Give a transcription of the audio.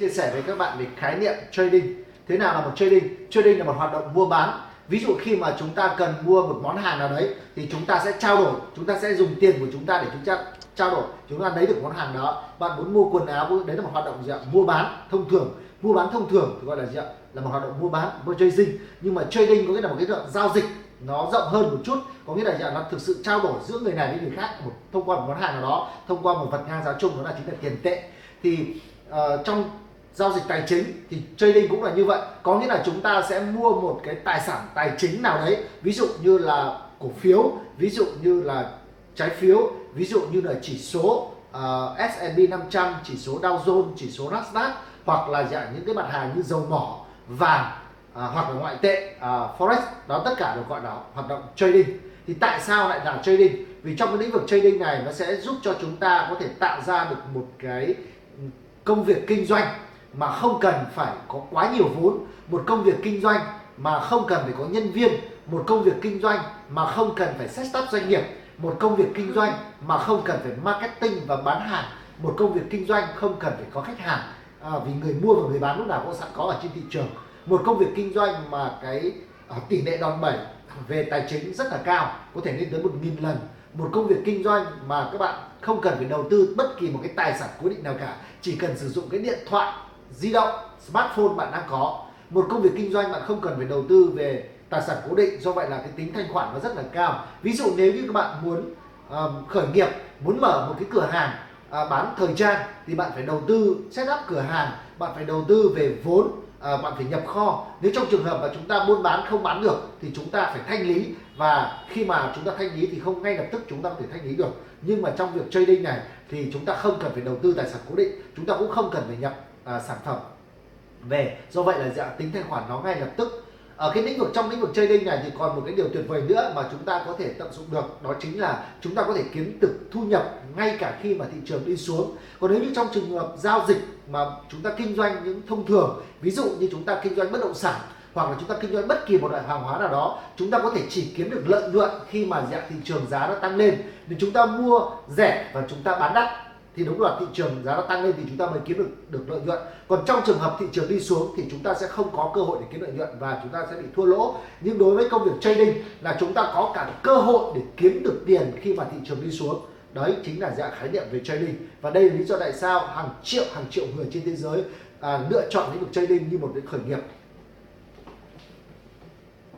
chia sẻ với các bạn về khái niệm trading. Thế nào là một trading? Trading là một hoạt động mua bán. Ví dụ khi mà chúng ta cần mua một món hàng nào đấy thì chúng ta sẽ trao đổi. Chúng ta sẽ dùng tiền của chúng ta để chúng ta trao đổi. Chúng ta lấy được món hàng đó. Bạn muốn mua quần áo đấy là một hoạt động gì ạ? Mua bán thông thường. Mua bán thông thường thì gọi là gì ạ? Là một hoạt động mua bán mua trading. Nhưng mà trading có nghĩa là một cái đoạn giao dịch. Nó rộng hơn một chút. Có nghĩa là gì ạ? Nó thực sự trao đổi giữa người này với người khác một thông qua một món hàng nào đó thông qua một vật ngang giá chung đó là chính là tiền tệ. Thì uh, trong giao dịch tài chính thì trading cũng là như vậy. Có nghĩa là chúng ta sẽ mua một cái tài sản tài chính nào đấy ví dụ như là cổ phiếu ví dụ như là trái phiếu ví dụ như là chỉ số uh, S&P 500 chỉ số Dow Jones chỉ số Nasdaq hoặc là dạng những cái mặt hàng như dầu mỏ vàng à, hoặc là ngoại tệ à, forex đó tất cả được gọi là hoạt động trading. Thì tại sao lại là trading? Vì trong cái lĩnh vực trading này nó sẽ giúp cho chúng ta có thể tạo ra được một cái ừ, công việc kinh doanh mà không cần phải có quá nhiều vốn một công việc kinh doanh mà không cần phải có nhân viên một công việc kinh doanh mà không cần phải set up doanh nghiệp một công việc kinh doanh mà không cần phải marketing và bán hàng một công việc kinh doanh không cần phải có khách hàng. À, vì người mua và người bán lúc nào cũng sẵn có ở trên thị trường. Một công việc kinh doanh mà cái à, tỷ lệ đòn bẩy về tài chính rất là cao có thể lên tới một nghìn lần. Một công việc kinh doanh mà các bạn không cần phải đầu tư bất kỳ một cái tài sản cố định nào cả chỉ cần sử dụng cái điện thoại di động smartphone bạn đang có. Một công việc kinh doanh bạn không cần phải đầu tư về tài sản cố định do vậy là cái tính thanh khoản nó rất là cao. Ví dụ nếu như các bạn muốn um, khởi nghiệp muốn mở một cái cửa hàng uh, bán thời trang thì bạn phải đầu tư set up cửa hàng bạn phải đầu tư về vốn à, bạn phải nhập kho. Nếu trong trường hợp mà chúng ta buôn bán không bán được thì chúng ta phải thanh lý và khi mà chúng ta thanh lý thì không ngay lập tức chúng ta có thể thanh lý được. Nhưng mà trong việc trading này thì chúng ta không cần phải đầu tư tài sản cố định chúng ta cũng không cần phải nhập à, sản phẩm về. Do vậy là dạng tính thanh khoản nó ngay lập tức. Ở cái lĩnh vực trong lĩnh vực trading này thì còn một cái điều tuyệt vời nữa mà chúng ta có thể tận dụng được đó chính là chúng ta có thể kiếm được thu nhập ngay cả khi mà thị trường đi xuống. Còn nếu như trong trường hợp giao dịch mà chúng ta kinh doanh những thông thường ví dụ như chúng ta kinh doanh bất động sản hoặc là chúng ta kinh doanh bất kỳ một loại hàng hóa nào đó chúng ta có thể chỉ kiếm được lợi nhuận khi mà dạng thị trường giá nó tăng lên. Nên chúng ta mua rẻ và chúng ta bán đắt thì đúng là thị trường giá nó tăng lên thì chúng ta mới kiếm được được lợi nhuận. Còn trong trường hợp thị trường đi xuống thì chúng ta sẽ không có cơ hội để kiếm lợi nhuận và chúng ta sẽ bị thua lỗ. Nhưng đối với công việc trading là chúng ta có cả cơ hội để kiếm được tiền khi mà thị trường đi xuống. Đấy chính là dạng khái niệm về trading. Và đây là lý do tại sao hàng triệu hàng triệu người trên thế giới à, lựa chọn lĩnh vực trading như một cái khởi nghiệp.